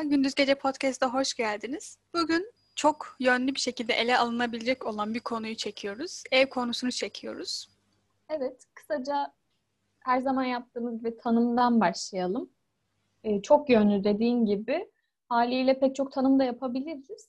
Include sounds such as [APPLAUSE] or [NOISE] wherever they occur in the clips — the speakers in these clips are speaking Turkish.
Merhaba, Gündüz Gece Podcast'a hoş geldiniz. Bugün çok yönlü bir şekilde ele alınabilecek olan bir konuyu çekiyoruz. Ev konusunu çekiyoruz. Evet, kısaca her zaman yaptığımız bir tanımdan başlayalım. Ee, çok yönlü dediğin gibi haliyle pek çok tanım da yapabiliriz.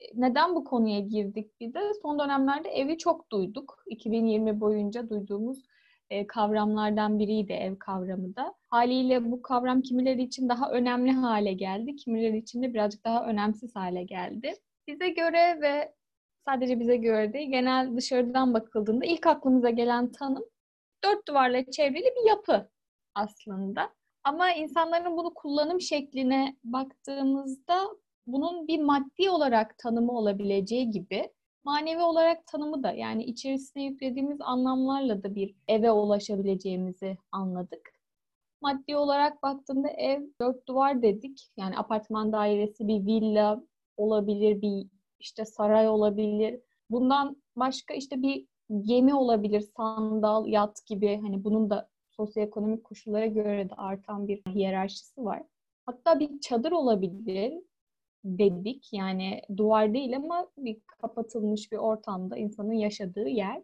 Ee, neden bu konuya girdik bir de? Son dönemlerde evi çok duyduk. 2020 boyunca duyduğumuz e, kavramlardan biriydi ev kavramı da. Haliyle bu kavram kimileri için daha önemli hale geldi, kimileri için de birazcık daha önemsiz hale geldi. Bize göre ve sadece bize göre değil, genel dışarıdan bakıldığında ilk aklımıza gelen tanım dört duvarla çevrili bir yapı aslında. Ama insanların bunu kullanım şekline baktığımızda bunun bir maddi olarak tanımı olabileceği gibi manevi olarak tanımı da yani içerisine yüklediğimiz anlamlarla da bir eve ulaşabileceğimizi anladık. Maddi olarak baktığımda ev dört duvar dedik. Yani apartman dairesi bir villa olabilir, bir işte saray olabilir. Bundan başka işte bir gemi olabilir, sandal, yat gibi. Hani bunun da sosyoekonomik koşullara göre de artan bir hiyerarşisi var. Hatta bir çadır olabilir dedik. Yani duvar değil ama bir kapatılmış bir ortamda insanın yaşadığı yer.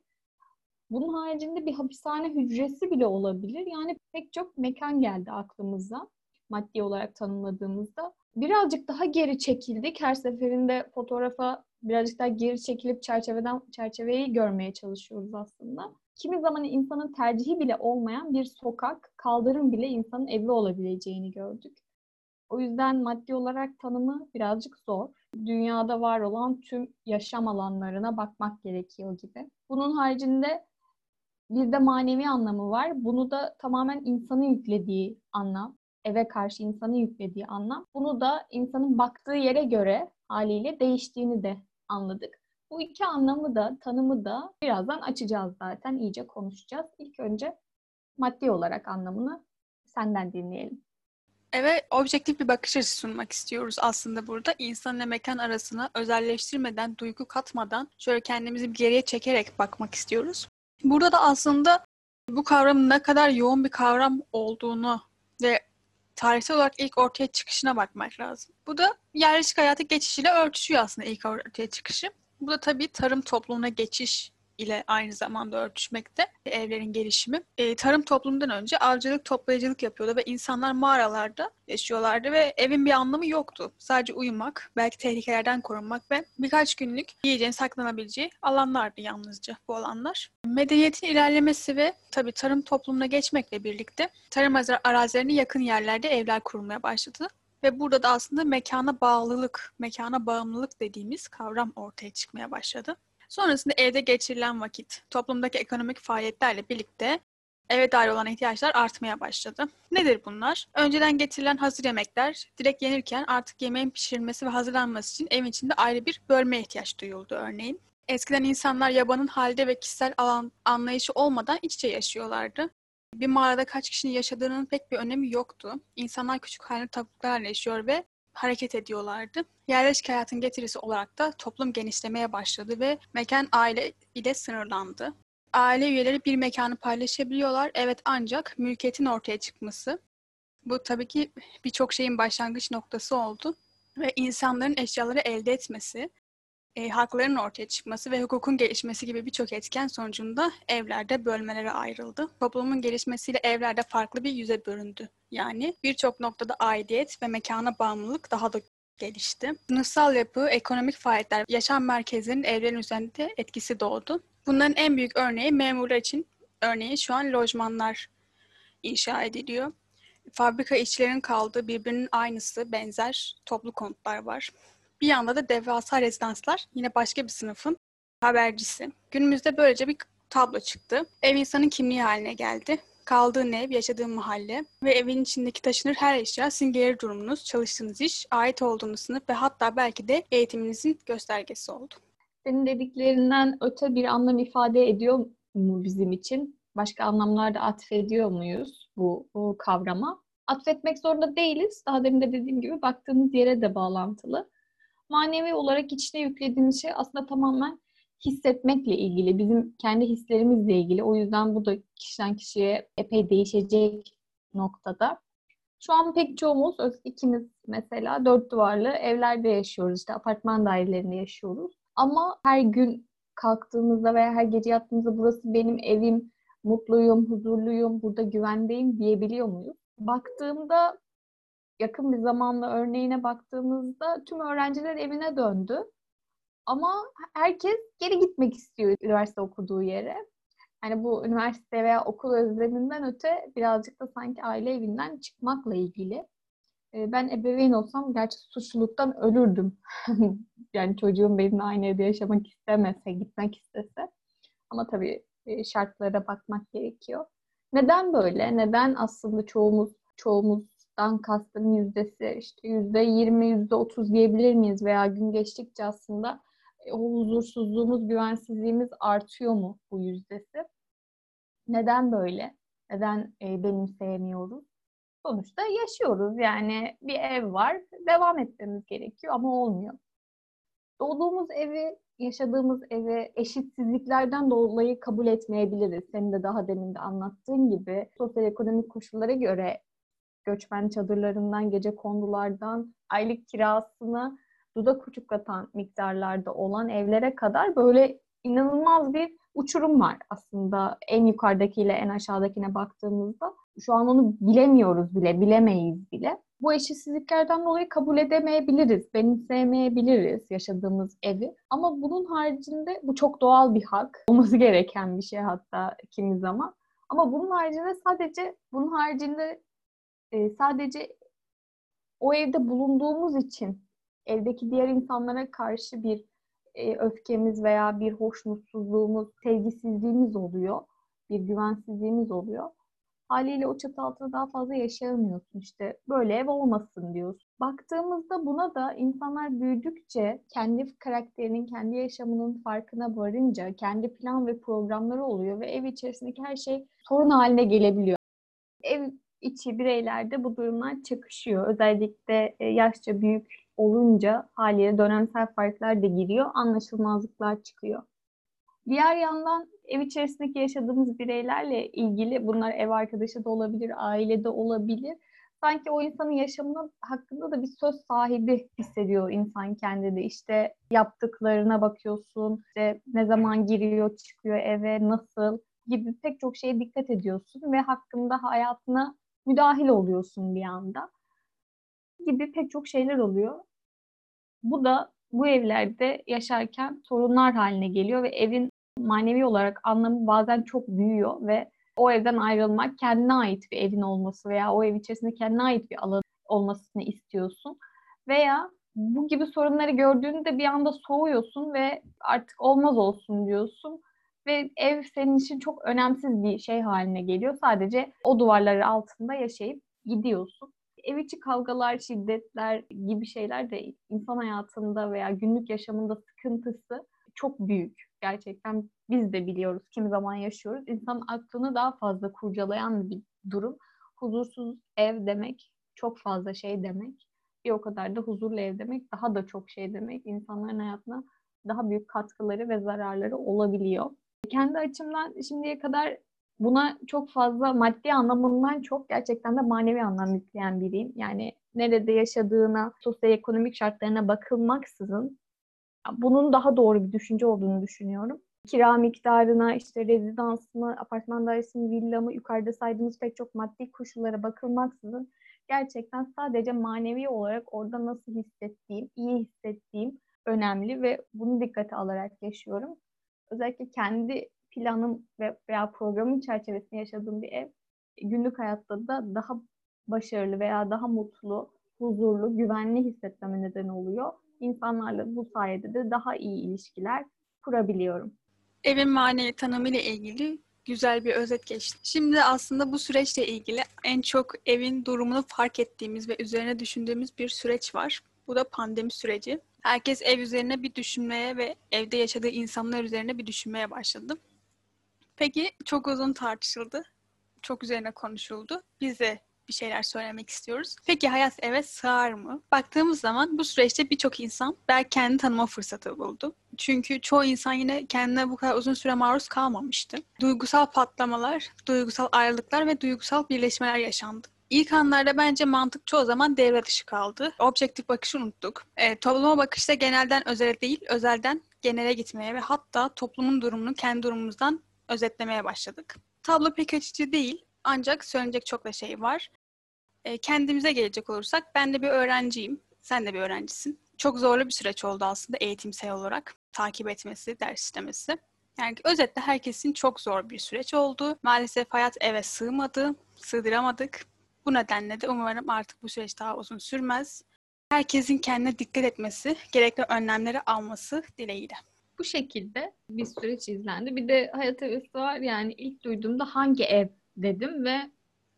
Bunun haricinde bir hapishane hücresi bile olabilir. Yani pek çok mekan geldi aklımıza maddi olarak tanımladığımızda. Birazcık daha geri çekildik. Her seferinde fotoğrafa birazcık daha geri çekilip çerçeveden çerçeveyi görmeye çalışıyoruz aslında. Kimi zaman insanın tercihi bile olmayan bir sokak, kaldırım bile insanın evi olabileceğini gördük. O yüzden maddi olarak tanımı birazcık zor. Dünyada var olan tüm yaşam alanlarına bakmak gerekiyor gibi. Bunun haricinde bir de manevi anlamı var. Bunu da tamamen insanın yüklediği anlam. Eve karşı insanın yüklediği anlam. Bunu da insanın baktığı yere göre haliyle değiştiğini de anladık. Bu iki anlamı da, tanımı da birazdan açacağız zaten. iyice konuşacağız. İlk önce maddi olarak anlamını senden dinleyelim. Eve objektif bir bakış açısı sunmak istiyoruz aslında burada. İnsan ile mekan arasına özelleştirmeden, duygu katmadan şöyle kendimizi geriye çekerek bakmak istiyoruz. Burada da aslında bu kavramın ne kadar yoğun bir kavram olduğunu ve tarihsel olarak ilk ortaya çıkışına bakmak lazım. Bu da yerleşik hayatı geçişiyle örtüşüyor aslında ilk ortaya çıkışı. Bu da tabii tarım toplumuna geçiş ile aynı zamanda örtüşmekte evlerin gelişimi. E, tarım toplumundan önce avcılık, toplayıcılık yapıyordu ve insanlar mağaralarda yaşıyorlardı ve evin bir anlamı yoktu. Sadece uyumak, belki tehlikelerden korunmak ve birkaç günlük yiyeceğin saklanabileceği alanlardı yalnızca bu alanlar. Medeniyetin ilerlemesi ve tabii tarım toplumuna geçmekle birlikte tarım arazilerine yakın yerlerde evler kurulmaya başladı. Ve burada da aslında mekana bağlılık, mekana bağımlılık dediğimiz kavram ortaya çıkmaya başladı. Sonrasında evde geçirilen vakit, toplumdaki ekonomik faaliyetlerle birlikte eve dair olan ihtiyaçlar artmaya başladı. Nedir bunlar? Önceden getirilen hazır yemekler direkt yenirken artık yemeğin pişirilmesi ve hazırlanması için evin içinde ayrı bir bölme ihtiyaç duyuldu örneğin. Eskiden insanlar yabanın halde ve kişisel alan anlayışı olmadan iç içe yaşıyorlardı. Bir mağarada kaç kişinin yaşadığının pek bir önemi yoktu. İnsanlar küçük halde topluluklarla yaşıyor ve hareket ediyorlardı. Yerleşik hayatın getirisi olarak da toplum genişlemeye başladı ve mekan aile ile sınırlandı. Aile üyeleri bir mekanı paylaşabiliyorlar. Evet ancak mülkiyetin ortaya çıkması. Bu tabii ki birçok şeyin başlangıç noktası oldu. Ve insanların eşyaları elde etmesi, e, hakların ortaya çıkması ve hukukun gelişmesi gibi birçok etken sonucunda evlerde bölmelere ayrıldı. Toplumun gelişmesiyle evlerde farklı bir yüze bölündü. Yani birçok noktada aidiyet ve mekana bağımlılık daha da gelişti. Sınıfsal yapı, ekonomik faaliyetler, yaşam merkezlerinin evlerin üzerinde etkisi doğdu. Bunların en büyük örneği memurlar için örneği şu an lojmanlar inşa ediliyor. Fabrika işçilerin kaldığı birbirinin aynısı, benzer toplu konutlar var. Bir yanda da devasa rezidanslar yine başka bir sınıfın habercisi. Günümüzde böylece bir tablo çıktı. Ev insanın kimliği haline geldi. Kaldığın ev, yaşadığın mahalle ve evin içindeki taşınır her eşya sizin gelir durumunuz, çalıştığınız iş, ait olduğunuz sınıf ve hatta belki de eğitiminizin göstergesi oldu. Senin dediklerinden öte bir anlam ifade ediyor mu bizim için? Başka anlamlar da atfediyor muyuz bu, bu kavrama? Atfetmek zorunda değiliz. Daha demin de dediğim gibi baktığımız yere de bağlantılı manevi olarak içine yüklediğimiz şey aslında tamamen hissetmekle ilgili, bizim kendi hislerimizle ilgili. O yüzden bu da kişiden kişiye epey değişecek noktada. Şu an pek çoğumuz, ikimiz mesela dört duvarlı evlerde yaşıyoruz. İşte apartman dairelerinde yaşıyoruz. Ama her gün kalktığımızda veya her gece yattığımızda burası benim evim, mutluyum, huzurluyum, burada güvendeyim diyebiliyor muyuz? Baktığımda yakın bir zamanla örneğine baktığımızda tüm öğrenciler evine döndü. Ama herkes geri gitmek istiyor üniversite okuduğu yere. Yani bu üniversite veya okul özleminden öte birazcık da sanki aile evinden çıkmakla ilgili. Ee, ben ebeveyn olsam gerçi suçluluktan ölürdüm. [LAUGHS] yani çocuğum benimle aynı evde yaşamak istemese, gitmek istese. Ama tabii e, şartlara bakmak gerekiyor. Neden böyle? Neden aslında çoğumuz çoğumuzdan kastım yüzdesi işte yüzde yirmi, yüzde otuz diyebilir miyiz? Veya gün geçtikçe aslında e, o huzursuzluğumuz, güvensizliğimiz artıyor mu bu yüzdesi? Neden böyle? Neden e, benimseyemiyoruz? Sonuçta yaşıyoruz. Yani bir ev var. Devam etmemiz gerekiyor ama olmuyor. Doğduğumuz evi, yaşadığımız evi eşitsizliklerden dolayı kabul etmeyebiliriz. Senin de daha demin de anlattığın gibi sosyoekonomik koşullara göre göçmen çadırlarından, gece kondulardan, aylık kirasını dudak uçuklatan miktarlarda olan evlere kadar böyle inanılmaz bir uçurum var aslında en yukarıdakiyle en aşağıdakine baktığımızda. Şu an onu bilemiyoruz bile, bilemeyiz bile. Bu eşitsizliklerden dolayı kabul edemeyebiliriz, benimseyemeyebiliriz yaşadığımız evi. Ama bunun haricinde bu çok doğal bir hak, olması gereken bir şey hatta kimi zaman. Ama bunun haricinde sadece bunun haricinde e, sadece o evde bulunduğumuz için evdeki diğer insanlara karşı bir e, öfkemiz veya bir hoşnutsuzluğumuz, sevgisizliğimiz oluyor. Bir güvensizliğimiz oluyor. Haliyle o çatı altında daha fazla yaşayamıyorsun. İşte böyle ev olmasın diyorsun. Baktığımızda buna da insanlar büyüdükçe kendi karakterinin, kendi yaşamının farkına varınca kendi plan ve programları oluyor ve ev içerisindeki her şey sorun haline gelebiliyor. Ev içi bireylerde bu durumlar çakışıyor. Özellikle e, yaşça büyük olunca haliyle dönemsel farklar da giriyor, anlaşılmazlıklar çıkıyor. Diğer yandan ev içerisindeki yaşadığımız bireylerle ilgili bunlar ev arkadaşı da olabilir, ailede olabilir. Sanki o insanın yaşamına hakkında da bir söz sahibi hissediyor insan kendini. İşte yaptıklarına bakıyorsun, işte ne zaman giriyor, çıkıyor eve, nasıl gibi pek çok şeye dikkat ediyorsun ve hakkında hayatına müdahil oluyorsun bir anda gibi pek çok şeyler oluyor. Bu da bu evlerde yaşarken sorunlar haline geliyor ve evin manevi olarak anlamı bazen çok büyüyor ve o evden ayrılmak kendine ait bir evin olması veya o ev içerisinde kendine ait bir alan olmasını istiyorsun. Veya bu gibi sorunları gördüğünde bir anda soğuyorsun ve artık olmaz olsun diyorsun. Ve ev senin için çok önemsiz bir şey haline geliyor. Sadece o duvarları altında yaşayıp gidiyorsun ev içi kavgalar, şiddetler gibi şeyler de insan hayatında veya günlük yaşamında sıkıntısı çok büyük. Gerçekten biz de biliyoruz, kimi zaman yaşıyoruz. İnsanın aklını daha fazla kurcalayan bir durum. Huzursuz ev demek çok fazla şey demek. Bir o kadar da huzurlu ev demek daha da çok şey demek. İnsanların hayatına daha büyük katkıları ve zararları olabiliyor. Kendi açımdan şimdiye kadar buna çok fazla maddi anlamından çok gerçekten de manevi anlam yükleyen biriyim. Yani nerede yaşadığına, sosyoekonomik şartlarına bakılmaksızın bunun daha doğru bir düşünce olduğunu düşünüyorum. Kira miktarına, işte rezidans mı, apartman dairesi mi, villa mı, yukarıda saydığımız pek çok maddi koşullara bakılmaksızın gerçekten sadece manevi olarak orada nasıl hissettiğim, iyi hissettiğim önemli ve bunu dikkate alarak yaşıyorum. Özellikle kendi planım ve veya programın çerçevesinde yaşadığım bir ev günlük hayatta da daha başarılı veya daha mutlu, huzurlu, güvenli hissetmeme neden oluyor. İnsanlarla bu sayede de daha iyi ilişkiler kurabiliyorum. Evin manevi tanımıyla ilgili güzel bir özet geçti. Şimdi aslında bu süreçle ilgili en çok evin durumunu fark ettiğimiz ve üzerine düşündüğümüz bir süreç var. Bu da pandemi süreci. Herkes ev üzerine bir düşünmeye ve evde yaşadığı insanlar üzerine bir düşünmeye başladı. Peki çok uzun tartışıldı. Çok üzerine konuşuldu. Biz de bir şeyler söylemek istiyoruz. Peki hayat eve sığar mı? Baktığımız zaman bu süreçte birçok insan belki kendi tanıma fırsatı buldu. Çünkü çoğu insan yine kendine bu kadar uzun süre maruz kalmamıştı. Duygusal patlamalar, duygusal ayrılıklar ve duygusal birleşmeler yaşandı. İlk anlarda bence mantık çoğu zaman devre dışı kaldı. Objektif bakışı unuttuk. E, topluma bakışta genelden özele değil, özelden genele gitmeye ve hatta toplumun durumunu kendi durumumuzdan özetlemeye başladık. Tablo pek açıcı değil ancak söylenecek çok da şey var. E, kendimize gelecek olursak ben de bir öğrenciyim, sen de bir öğrencisin. Çok zorlu bir süreç oldu aslında eğitimsel olarak takip etmesi, ders işlemesi. Yani özetle herkesin çok zor bir süreç oldu. Maalesef hayat eve sığmadı, sığdıramadık. Bu nedenle de umarım artık bu süreç daha uzun sürmez. Herkesin kendine dikkat etmesi, gerekli önlemleri alması dileğiyle. Bu şekilde bir süreç izlendi. Bir de hayat hevesi var. Yani ilk duyduğumda hangi ev dedim ve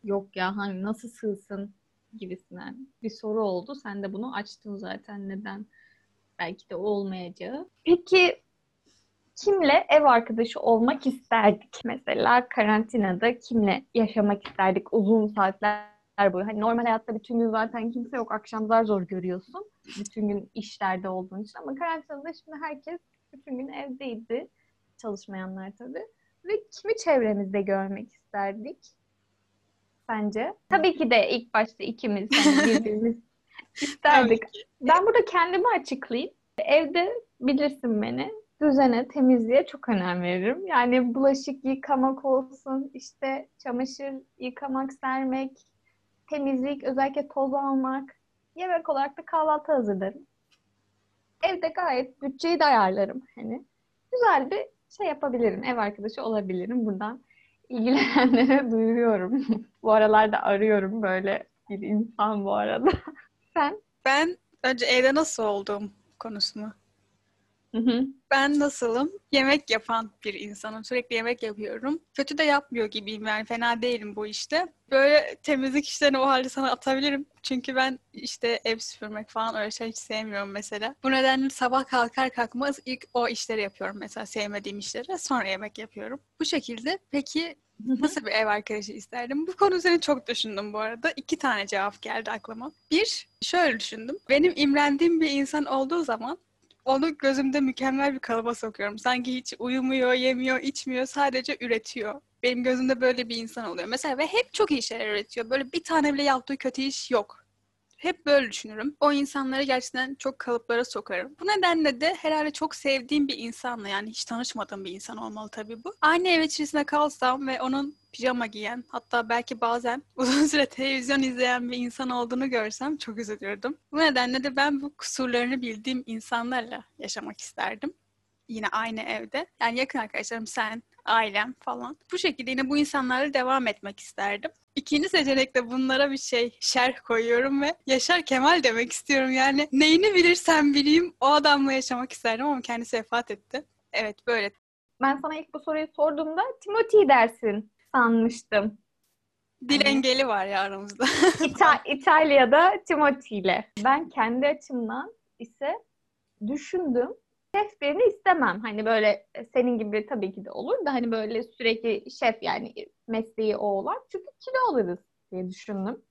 yok ya hani nasıl sığsın gibisinden bir soru oldu. Sen de bunu açtın zaten neden belki de olmayacağı. Peki kimle ev arkadaşı olmak isterdik? Mesela karantinada kimle yaşamak isterdik uzun saatler boyu? Hani normal hayatta bütün gün zaten kimse yok. Akşamlar zor görüyorsun. Bütün gün işlerde olduğun için. Ama karantinada şimdi herkes bütün gün evdeydi. Çalışmayanlar tabii. Ve kimi çevremizde görmek isterdik? Sence? Tabii ki de ilk başta ikimiz yani [LAUGHS] birbirimiz isterdik. Ben burada kendimi açıklayayım. Evde bilirsin beni düzene, temizliğe çok önem veririm. Yani bulaşık yıkamak olsun, işte çamaşır yıkamak, sermek, temizlik, özellikle toz almak. Yemek olarak da kahvaltı hazırlarım. Evde gayet bütçeyi de ayarlarım. Hani güzel bir şey yapabilirim. Ev arkadaşı olabilirim. Buradan ilgilenenlere [LAUGHS] duyuruyorum. [LAUGHS] bu aralarda arıyorum böyle bir insan bu arada. [LAUGHS] Sen? Ben önce evde nasıl olduğum konusunu Hı hı. Ben nasılım? Yemek yapan bir insanım. Sürekli yemek yapıyorum. Kötü de yapmıyor gibiyim yani. Fena değilim bu işte. Böyle temizlik işlerini o halde sana atabilirim. Çünkü ben işte ev süpürmek falan öyle şey hiç sevmiyorum mesela. Bu nedenle sabah kalkar kalkmaz ilk o işleri yapıyorum mesela sevmediğim işleri. Sonra yemek yapıyorum. Bu şekilde peki Nasıl bir ev arkadaşı isterdim? Bu konu üzerine çok düşündüm bu arada. İki tane cevap geldi aklıma. Bir, şöyle düşündüm. Benim imrendiğim bir insan olduğu zaman onu gözümde mükemmel bir kalıba sokuyorum. Sanki hiç uyumuyor, yemiyor, içmiyor, sadece üretiyor. Benim gözümde böyle bir insan oluyor. Mesela ve hep çok iyi şeyler üretiyor. Böyle bir tane bile yaptığı kötü iş yok. Hep böyle düşünürüm. O insanları gerçekten çok kalıplara sokarım. Bu nedenle de herhalde çok sevdiğim bir insanla yani hiç tanışmadığım bir insan olmalı tabii bu. Aynı ev içerisinde kalsam ve onun pijama giyen hatta belki bazen [LAUGHS] uzun süre televizyon izleyen bir insan olduğunu görsem çok üzülürdüm. Bu nedenle de ben bu kusurlarını bildiğim insanlarla yaşamak isterdim. Yine aynı evde. Yani yakın arkadaşlarım sen, ailem falan. Bu şekilde yine bu insanlarla devam etmek isterdim. İkinci seçenekte bunlara bir şey şerh koyuyorum ve Yaşar Kemal demek istiyorum. Yani neyini bilirsem bileyim o adamla yaşamak isterdim ama kendisi vefat etti. Evet böyle. Ben sana ilk bu soruyu sorduğumda Timothy dersin sanmıştım. Dil engeli var ya aramızda. İta- [LAUGHS] İtalya'da Timothy ile. Ben kendi açımdan ise düşündüm birini istemem. Hani böyle e, senin gibi tabii ki de olur da hani böyle sürekli şef yani mesleği o olan. Çünkü kilo alırız diye düşündüm.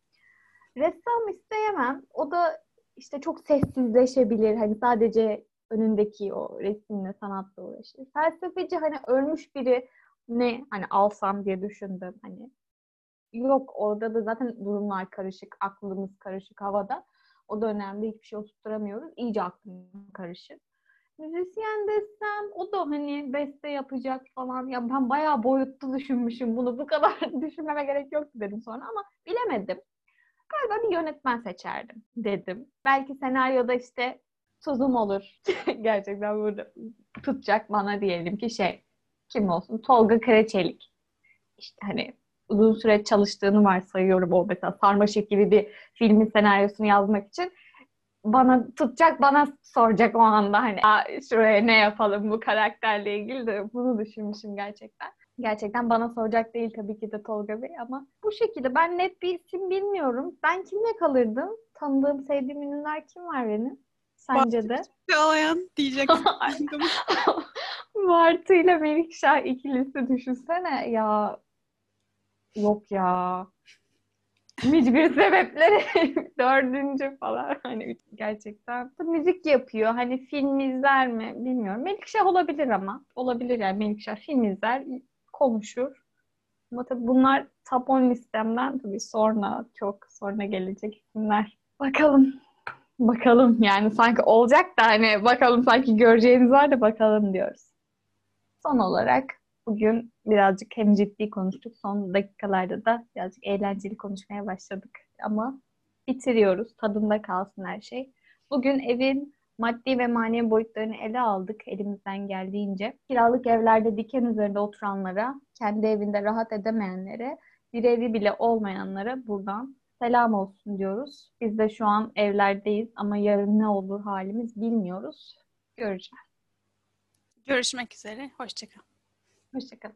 Ressam isteyemem. O da işte çok sessizleşebilir. Hani sadece önündeki o resimle sanatla uğraşır. Felsefeci hani ölmüş biri ne hani alsam diye düşündüm. Hani yok orada da zaten durumlar karışık, aklımız karışık havada. O dönemde hiçbir şey oturtamıyoruz. İyice aklım karışık. Müzisyen desem o da hani beste yapacak falan. Ya ben bayağı boyutlu düşünmüşüm bunu. Bu kadar [LAUGHS] düşünmeme gerek yoktu dedim sonra ama bilemedim. Galiba bir yönetmen seçerdim dedim. Belki senaryoda işte tuzum olur. [LAUGHS] Gerçekten burada tutacak bana diyelim ki şey kim olsun? Tolga Karaçelik. İşte hani uzun süre çalıştığını varsayıyorum o mesela Sarmaşık gibi bir filmin senaryosunu yazmak için bana tutacak, bana soracak o anda hani şuraya ne yapalım bu karakterle ilgili de bunu düşünmüşüm gerçekten. Gerçekten bana soracak değil tabii ki de Tolga Bey ama bu şekilde ben net bir isim bilmiyorum. Ben kimle kalırdım? Tanıdığım, sevdiğim ünlüler kim var benim? Sence de? Ağlayan diyeceksin. Martı ile [LAUGHS] Melikşah ikilisi düşünsene ya. Yok ya mücbir sebepleri [LAUGHS] dördüncü falan. Hani gerçekten. Müzik yapıyor. Hani film izler mi bilmiyorum. Melikşah olabilir ama. Olabilir yani Melikşah. Film izler konuşur. Ama tabii bunlar top 10 listemden tabii sonra çok sonra gelecek isimler. Bakalım. Bakalım yani sanki olacak da hani bakalım sanki göreceğimiz var da bakalım diyoruz. Son olarak bugün birazcık hem ciddi konuştuk. Son dakikalarda da birazcık eğlenceli konuşmaya başladık. Ama bitiriyoruz. Tadında kalsın her şey. Bugün evin maddi ve manevi boyutlarını ele aldık elimizden geldiğince. Kiralık evlerde diken üzerinde oturanlara, kendi evinde rahat edemeyenlere, bir evi bile olmayanlara buradan selam olsun diyoruz. Biz de şu an evlerdeyiz ama yarın ne olur halimiz bilmiyoruz. Göreceğiz. Görüşmek üzere. Hoşçakalın. Hoşçakalın.